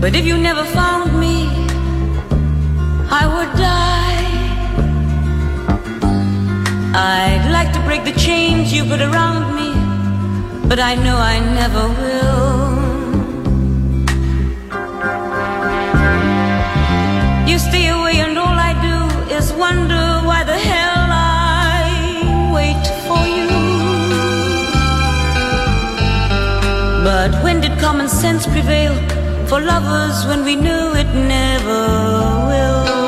But if you never found me, I would die. I'd like to break the chains you put around me, but I know I never will. You stay away, and all I do is wonder why the hell I wait for you. But when did common sense prevail? for lovers when we knew it never will.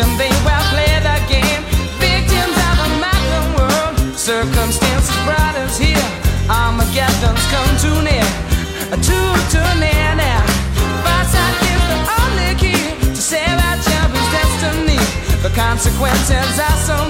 conviction they well play the game. Victims of a modern world, circumstances brought us here. Armageddon's come too near, too too near now. Foresight is the only key to save our children's destiny. The consequences are so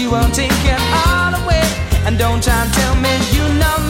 she won't take it all away. And don't try and tell me you know me.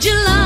July.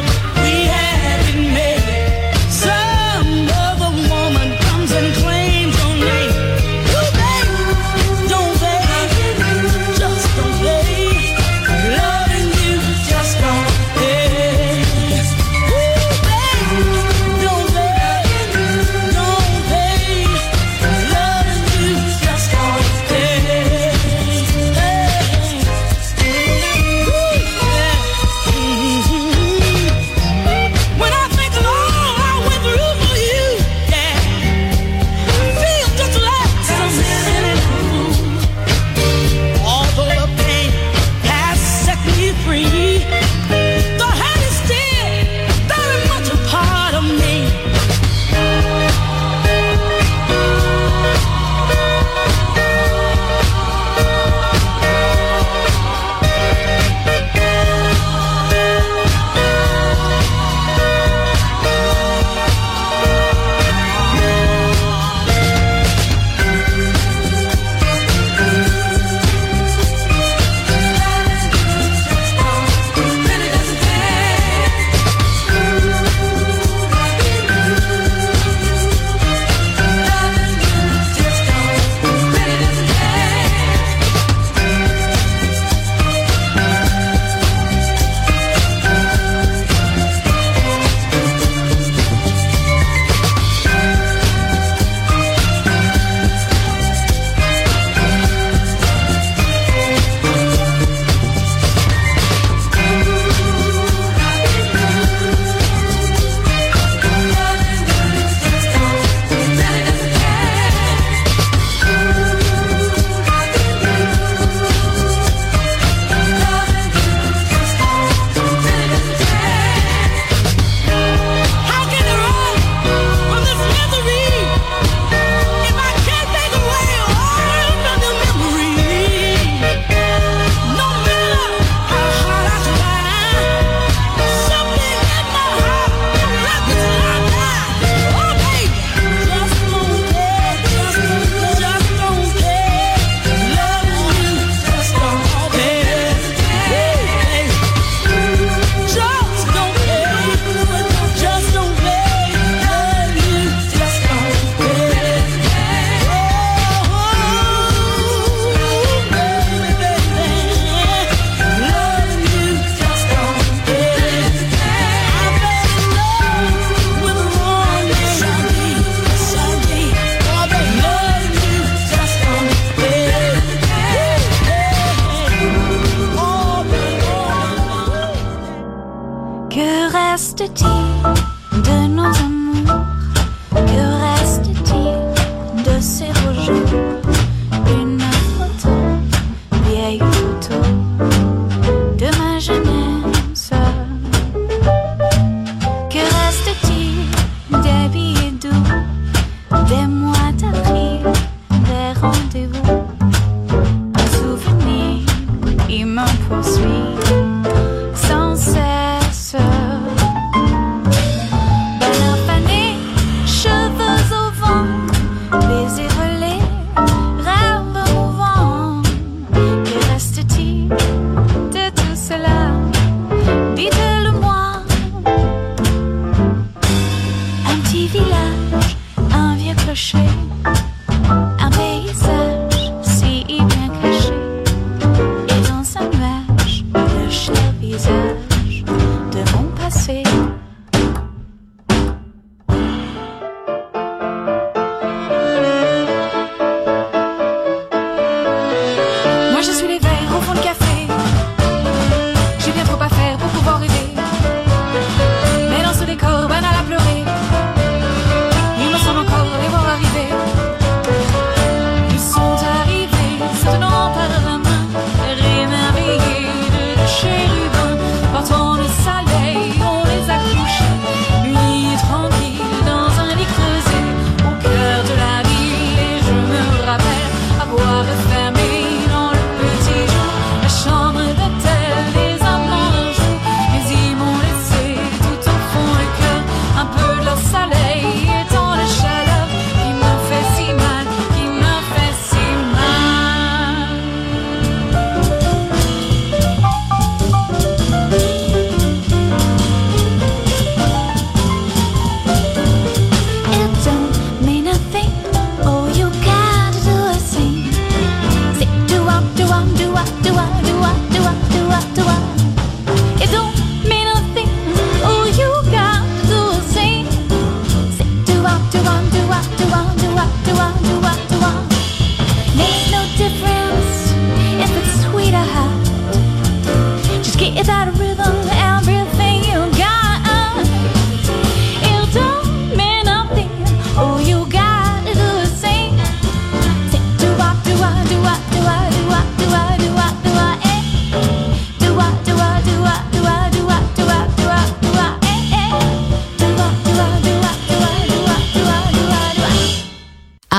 When